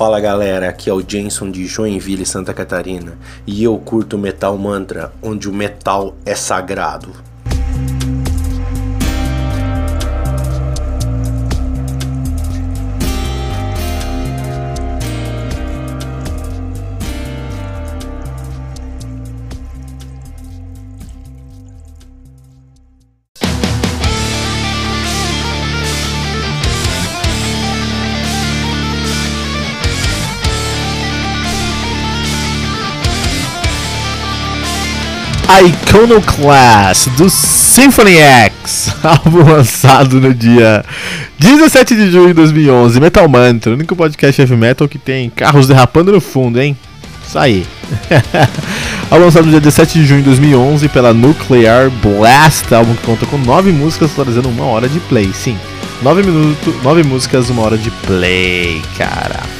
Fala galera, aqui é o Jenson de Joinville, Santa Catarina, e eu curto Metal Mantra, onde o metal é sagrado. Iconoclast do Symphony X, álbum lançado no dia 17 de junho de 2011. Metal Mantra, o único podcast heavy metal que tem carros derrapando no fundo, hein? Isso aí. álbum lançado no dia 17 de junho de 2011 pela Nuclear Blast, álbum que conta com 9 músicas, trazendo uma hora de play. Sim, 9 minutos, 9 músicas, uma hora de play, cara.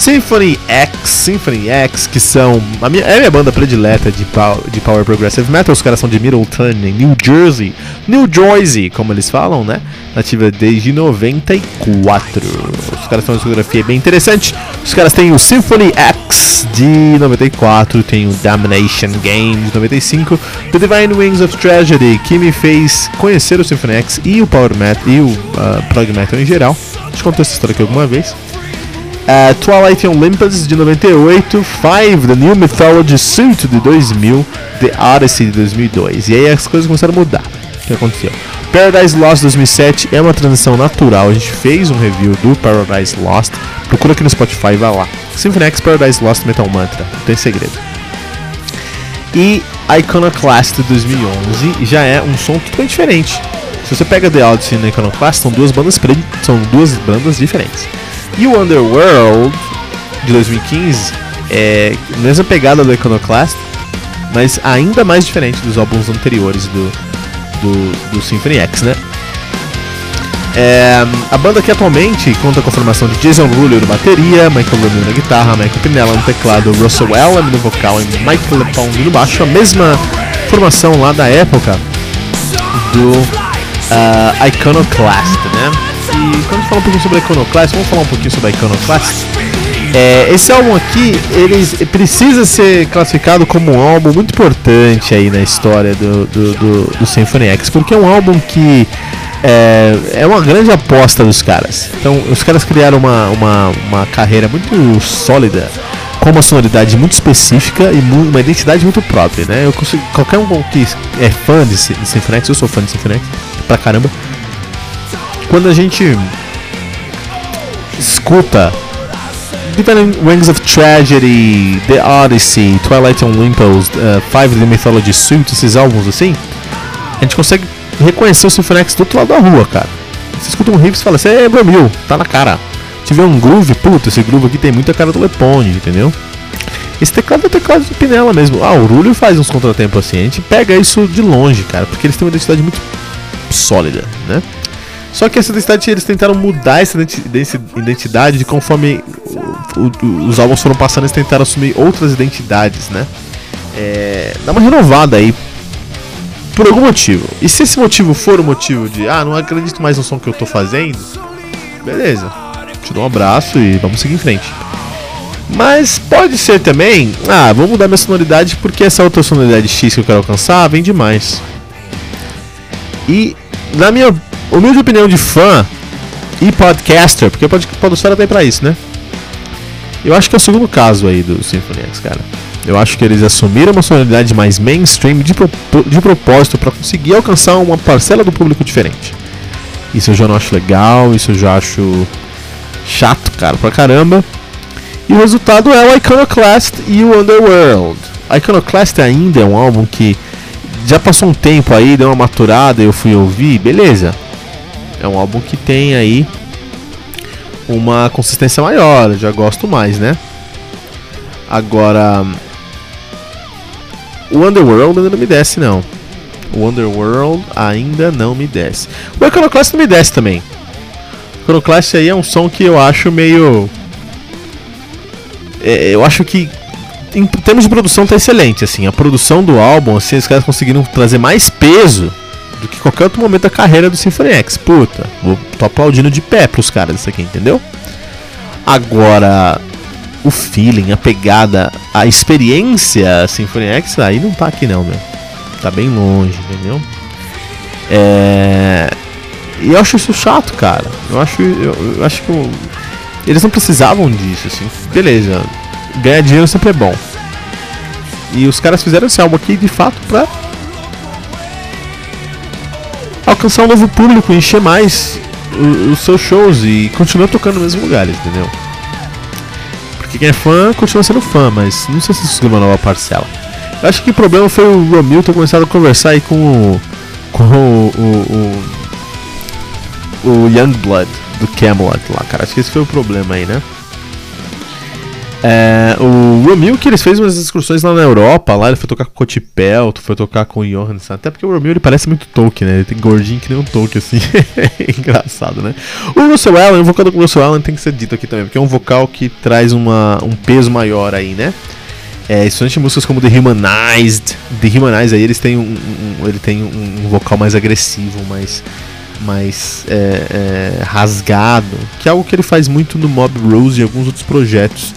Symphony X, Symphony X, que são a minha, é a minha banda predileta de power, de power progressive metal. Os caras são de Middleton, New Jersey, New Jersey, como eles falam, né? Nativa desde 94. Os caras têm uma discografia bem interessante. Os caras têm o Symphony X de 94, tem o Damnation Game de 95, The Divine Wings of Tragedy, que me fez conhecer o Symphony X e o Power Metal e o uh, Prog Metal em geral. Te contou essa história aqui alguma vez. Uh, Twilight Olympus de 98, Five, The New Mythology Suit de 2000, The Odyssey de 2002. E aí as coisas começaram a mudar. O que aconteceu? Paradise Lost 2007 é uma transição natural. A gente fez um review do Paradise Lost. Procura aqui no Spotify, vai lá. Symphony X Paradise Lost Metal Mantra. Não tem segredo. E Iconoclast de 2011 já é um som totalmente diferente. Se você pega The Odyssey e Iconoclast, são duas bandas, são duas bandas diferentes. E o Underworld de 2015 é mesma pegada do Iconoclast, mas ainda mais diferente dos álbuns anteriores do, do, do Symphony X, né? É, a banda que atualmente conta com a formação de Jason Rulio na bateria, Michael Romeo na guitarra, Michael Pinella no teclado, Russell Allen no vocal e Michael Lepong no baixo, a mesma formação lá da época do uh, Iconoclast, né? E quando a gente fala um pouquinho sobre Iconoclast, vamos falar um pouquinho sobre Iconoclast. É, esse álbum aqui, ele precisa ser classificado como um álbum muito importante aí na história do, do, do, do Symphony X, porque é um álbum que é, é, uma grande aposta dos caras. Então, os caras criaram uma, uma, uma carreira muito sólida, com uma sonoridade muito específica e uma identidade muito própria, né? Eu consigo, qualquer um que é fã de, de Symphony X, eu sou fã de Symphony X, pra caramba, quando a gente escuta Divine Wings of Tragedy, The Odyssey, Twilight Olympus, uh, Five The Mythology Suit, esses álbuns assim, a gente consegue reconhecer o Symphony X do outro lado da rua, cara. Você escuta um riff e fala, você é Bromil, tá na cara. Se tiver um groove, puta, esse groove aqui tem muita cara do Lepone, entendeu? Esse teclado é o teclado de Pinela mesmo. Ah, o Rulio faz uns contratempos assim. A gente pega isso de longe, cara, porque eles têm uma identidade muito sólida, né? Só que essa identidade eles tentaram mudar essa identidade conforme os álbuns foram passando, eles tentaram assumir outras identidades, né? É, dá uma renovada aí por algum motivo. E se esse motivo for o motivo de, ah, não acredito mais no som que eu tô fazendo, beleza. Te dou um abraço e vamos seguir em frente. Mas pode ser também, ah, vou mudar minha sonoridade porque essa outra sonoridade X que eu quero alcançar vem demais. E na minha humilde opinião de fã e podcaster, porque o podosfera aí pra isso, né? Eu acho que é o segundo caso aí do Symphony X, cara. Eu acho que eles assumiram uma sonoridade mais mainstream de, pro, de propósito para conseguir alcançar uma parcela do público diferente. Isso eu já não acho legal, isso eu já acho chato, cara, pra caramba. E o resultado é o Iconoclast e o Underworld. Iconoclast ainda é um álbum que já passou um tempo aí, deu uma maturada, eu fui ouvir, beleza. É um álbum que tem aí uma consistência maior, já gosto mais, né? Agora o Underworld ainda não me desce não. O Underworld ainda não me desce. O Iconoclast não me desce também. O Iconoclast aí é um som que eu acho meio é, eu acho que em termos de produção tá excelente, assim, a produção do álbum, assim, os caras conseguiram trazer mais peso do que qualquer outro momento da carreira do Symphony X. Puta, vou, tô aplaudindo de pé pros caras isso aqui, entendeu? Agora, o feeling, a pegada, a experiência Symphony X, aí não tá aqui não, meu. Tá bem longe, entendeu? É... E eu acho isso chato, cara. Eu acho, eu, eu acho que eu... eles não precisavam disso, assim. Beleza, ganhar dinheiro sempre é bom. E os caras fizeram esse álbum aqui de fato pra alcançar um novo público, encher mais os, seus shows e continuar tocando nos mesmos lugares, entendeu? Porque quem é fã continua sendo fã, mas não sei se isso é uma nova parcela. Eu acho que o problema foi o Romil ter começado a conversar aí com o. com o. o, o, o Youngblood do Camelot lá, cara. Acho que esse foi o problema aí, né? É, o Romil que eles fez umas excursões lá na Europa, lá ele foi tocar com o Cotipel, foi tocar com o Johansson, até porque o Romil ele parece muito Tolkien, né? Ele tem gordinho que nem um Tolkien, assim. Engraçado, né? O Russell Allen, o vocal do Russell Allen tem que ser dito aqui também, porque é um vocal que traz uma, um peso maior aí, né? É, em músicas como The Humanized, The Humanized aí eles têm um, um ele tem um, um, vocal mais agressivo, mais mais é, é, rasgado, que é algo que ele faz muito no Mob Rose e alguns outros projetos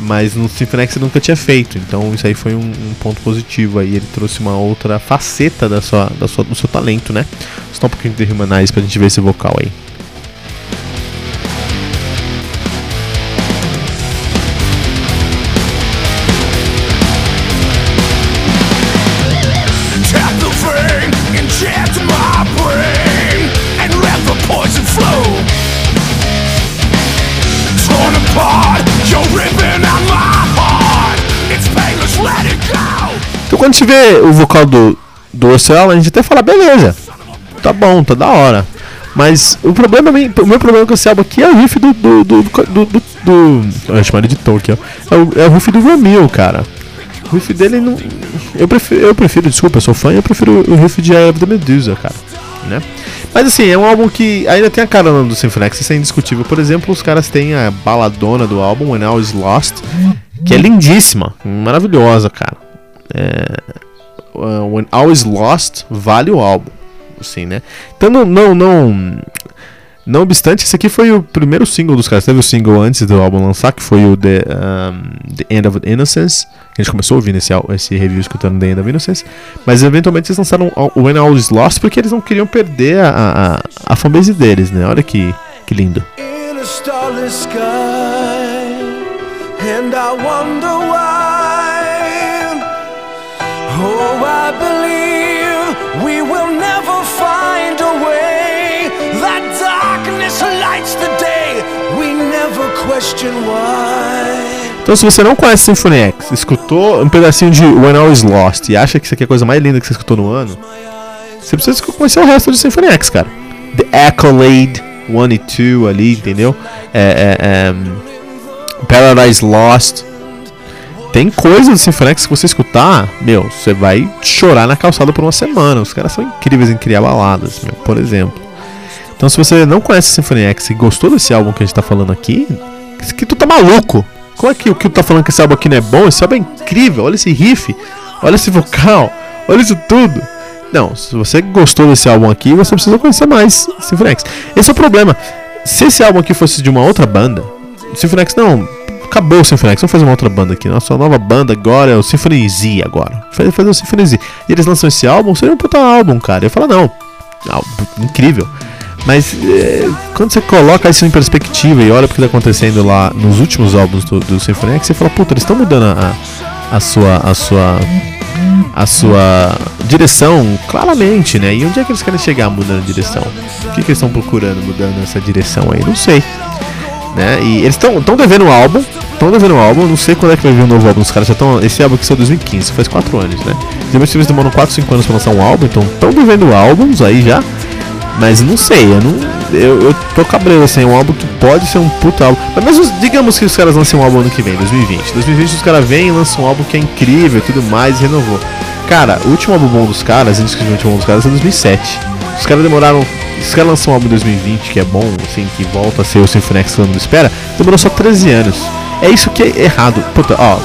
mas no Symphony X nunca tinha feito, então isso aí foi um, um, ponto positivo aí, ele trouxe uma outra faceta da sua, da sua, do seu talento, né? Só um pouquinho de Humanize pra gente ver esse vocal aí. Quando gente vê o vocal do, do Oceano, a gente até fala, beleza, tá bom, tá da hora. Mas o problema, o meu problema com esse álbum aqui é o riff do. do. do. do. do, do eu chamo ele de Tolkien. É o, é o riff do Romeo, cara. O riff dele não. Eu prefiro, eu prefiro, desculpa, eu sou fã, eu prefiro o riff de Eye of the Medusa, cara. Né? Mas assim, é um álbum que ainda tem a cara do Symphony X, isso é indiscutível. Por exemplo, os caras têm a baladona do álbum, When I Was Lost, que é lindíssima, maravilhosa, cara é, uh, When All Is Lost vale o álbum, assim, né? Então não, não, não, não obstante, esse aqui foi o primeiro single dos caras. Teve o single antes do álbum lançar, que foi o The, um, The End of Innocence. A gente começou ouvindo esse, esse review escutando The End of Innocence. Mas eventualmente eles lançaram o When All Is Lost porque eles não queriam perder a, a, a fanbase deles, né? Olha que, que lindo. In a starless sky, and I wonder why. Então, se você não conhece Symphony X, escutou um pedacinho de When I Was Lost e acha que isso aqui é a coisa mais linda que você escutou no ano, você precisa conhecer o resto de Symphony X, cara. The Accolade 1 e 2 ali, entendeu? É, é, é, Paradise Lost. Tem coisas do Sinfonex que você escutar, meu, você vai chorar na calçada por uma semana. Os caras são incríveis em criar baladas, meu, por exemplo. Então, se você não conhece Symphony X e gostou desse álbum que a gente tá falando aqui, que tu tá maluco. Como é que o que tu tá falando que esse álbum aqui não é bom? Esse álbum é incrível. Olha esse riff, olha esse vocal, olha isso tudo. Não, se você gostou desse álbum aqui, você precisa conhecer mais Symphony X. Esse é o problema. Se esse álbum aqui fosse de uma outra banda, Symphony X não acabou o Symphony X, vamos fazer uma outra banda aqui. Nossa nova banda agora é o Symphony Z agora. Fazer, fazer o Symphony Z. E eles lançam esse álbum, seria um puta álbum, cara. Eu falo, não. incrível. Mas é, quando você coloca isso em perspectiva e olha o que está acontecendo lá nos últimos álbuns do, do você fala, puta, eles estão mudando a, a sua. a sua. a sua direção claramente, né? E onde é que eles querem chegar mudando a direção? O que, que eles estão procurando mudando essa direção aí? Não sei. né? E eles estão devendo um álbum, estão devendo um álbum, não sei quando é que vai vir um novo álbum, os caras já estão, esse álbum aqui saiu 2015, faz 4 anos, né? Geralmente eles demoram 4, 5 anos pra lançar um álbum, então estão devendo álbuns aí já, mas não sei, eu não, eu, eu tô cabreiro assim, um álbum que pode ser um puta álbum, mas mesmo, digamos que os caras lancem um álbum ano que vem, 2020, 2020 os caras vêm e lançam um álbum que é incrível e tudo mais, e renovou. Cara, o último álbum bom dos caras, indiscutivelmente o último bom dos caras, é 2007. Os caras demoraram os caras lançam um álbum em 2020 que é bom, assim, que volta a ser o Symphony X que todo mundo espera, demorou só 13 anos. É isso que é errado. Puta, ó,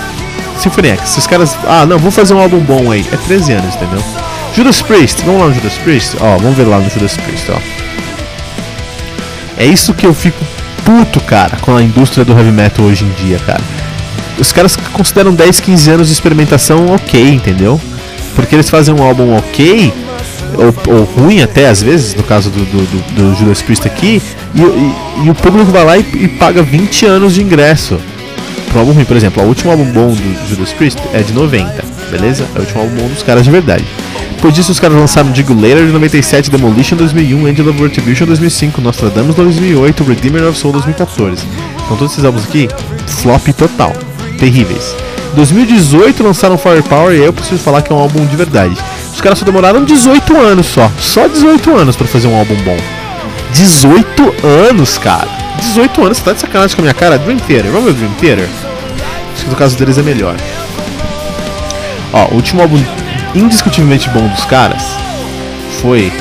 Symphony X, os caras. Ah, não, vamos fazer um álbum bom aí. É 13 anos, entendeu? Judas Priest, vamos lá no Judas Priest? Ó, vamos ver lá no Judas Priest, ó. É isso que eu fico puto, cara, com a indústria do heavy metal hoje em dia, cara. Os caras consideram 10, 15 anos de experimentação ok, entendeu? Porque eles fazem um álbum ok ou, ou, ruim até às vezes, no caso do, do, do, do Judas Priest aqui, e, e, e, o público vai lá e, e, paga 20 anos de ingresso. Pro álbum ruim, por exemplo, o último álbum bom do Judas Priest é de 90, beleza? É o último álbum dos caras de verdade. Depois disso, os caras lançaram Digo Later de 97, Demolition 2001, Angel of Retribution 2005, Nostradamus 2008, Redeemer of Soul 2014. Então, todos esses álbuns aqui, flop total, terríveis. 2018 lançaram Firepower e eu preciso falar que é um álbum de verdade. Os caras só demoraram 18 anos só. Só 18 anos para fazer um álbum bom. 18 anos, cara. 18 anos, você tá de sacanagem com a minha cara? Dream Theater, vamos ver o Dream Theater? Acho que no caso deles é melhor. Ó, o último álbum indiscutivelmente bom dos caras foi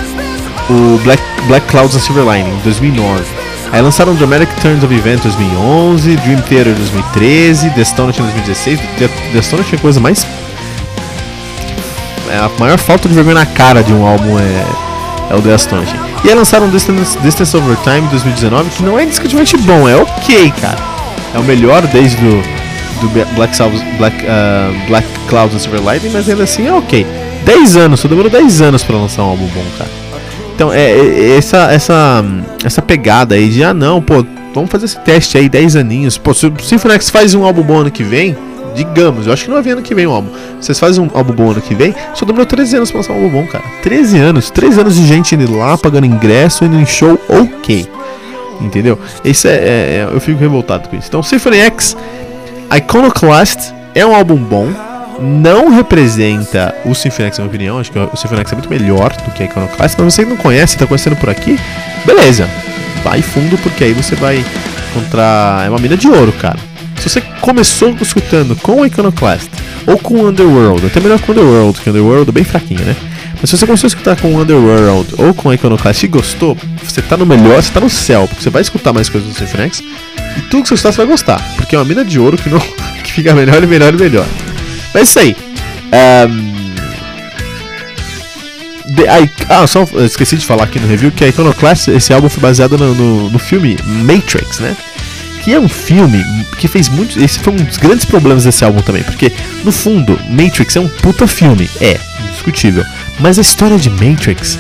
o Black, Black Clouds and Silver Lining, 2009. Aí lançaram Dramatic Turns of Event 2011, Dream Theater 2013, The Astonishing 2016. The, The Astonishing é a coisa mais é a maior falta de vergonha na cara de um álbum é, é o Astonishing. E aí lançaram Distance, Distance Over Time 2019, que não é indiscutivelmente bom, é ok, cara. É o melhor desde do, do Black, Salves, Black, uh, Black Clouds and Silver Lightning, mas ainda assim é ok. 10 anos, só demorou 10 anos pra lançar um álbum bom, cara. Então, é, é, essa, essa, essa pegada aí de, ah não, pô, vamos fazer esse teste aí, 10 aninhos. Pô, se o Symphony X faz um álbum bom ano que vem, Digamos, eu acho que não vai vir ano que vem um álbum. Vocês fazem um álbum bom ano que vem, só demorou 13 anos pra lançar um álbum bom, cara. 13 anos, 13 anos de gente indo lá, pagando ingresso, indo em show, ok. Entendeu? Isso é, é, é Eu fico revoltado com isso. Então, Symphony X, Iconoclast é um álbum bom. Não representa o Symphony X, na minha opinião. Acho que o Symphony X é muito melhor do que a Iconoclast. Mas você que não conhece, tá conhecendo por aqui, beleza. Vai fundo, porque aí você vai encontrar. É uma mina de ouro, cara. Se você começou escutando com o Iconoclast ou com Underworld, até melhor com Underworld, que Underworld é bem fraquinho, né? Mas se você começou a escutar com Underworld ou com Iconoclast e gostou, você tá no melhor, você tá no céu, porque você vai escutar mais coisas do Symphony X e tudo que você escutar você vai gostar, porque é uma mina de ouro que, não, que fica melhor e melhor e melhor. Mas é isso aí. Um, The, ah, só esqueci de falar aqui no review que a Iconoclast, esse álbum foi baseado no, no, no filme Matrix, né? que é um filme que fez muito. Esse foi um dos grandes problemas desse álbum também, porque no fundo, Matrix é um puta filme, é, indiscutível. Mas a história de Matrix,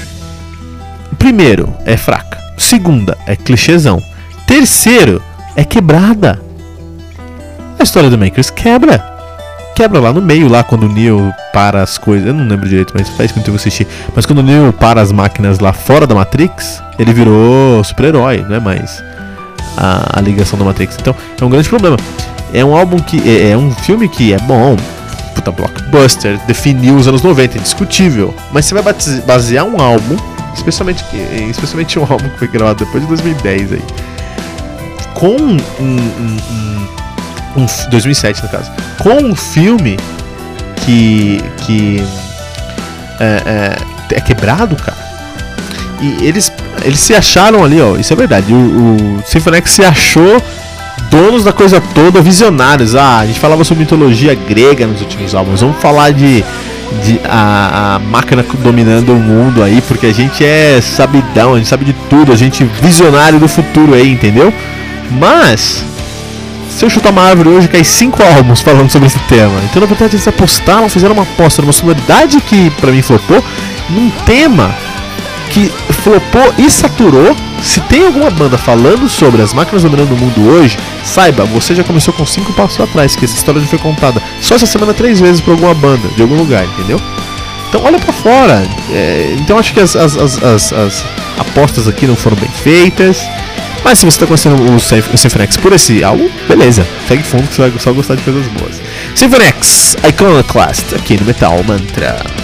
primeiro, é fraca. Segunda, é clichêzão. Terceiro, é quebrada. A história do Matrix quebra. Quebra lá no meio, lá quando o Neo para as coisas. Eu não lembro direito, mas faz muito tempo eu assisti. Mas quando o Neo para as máquinas lá fora da Matrix, ele virou super-herói, não é mais a, a ligação da Matrix. Então é um grande problema. É um álbum que. É, é um filme que é bom, puta blockbuster, definiu os anos 90, indiscutível. Mas você vai basear um álbum, especialmente, especialmente um álbum que foi gravado depois de 2010 aí, com um, um, um, um 2007 no caso, com um filme que que é, é, é quebrado, cara. E eles eles se acharam ali, ó. Isso é verdade. O, o Symphony se achou donos da coisa toda, visionários. Ah, a gente falava sobre mitologia grega nos últimos álbuns. Vamos falar de, de a, a máquina dominando o mundo aí, porque a gente é sabidão, a gente sabe de tudo, a gente é visionário do futuro aí, entendeu? Mas se eu chutar uma árvore hoje, cai cinco álbuns falando sobre esse tema. Então, na verdade, eles apostaram, fizeram uma aposta numa sonoridade que para mim flopou, num tema que flopou e saturou. Se tem alguma banda falando sobre as máquinas dominando o mundo hoje, saiba, você já começou com cinco passos atrás, que essa história já foi contada só essa semana três vezes por alguma banda, de algum lugar, entendeu? Então olha para fora. É, então acho que as, as, as, as, apostas aqui não foram bem feitas. Mas se você está conhecendo o, Symphony X por esse álbum, beleza, segue fundo que você vai só gostar de coisas boas. Symphony X, Iconoclast, aqui no Metal Mantra.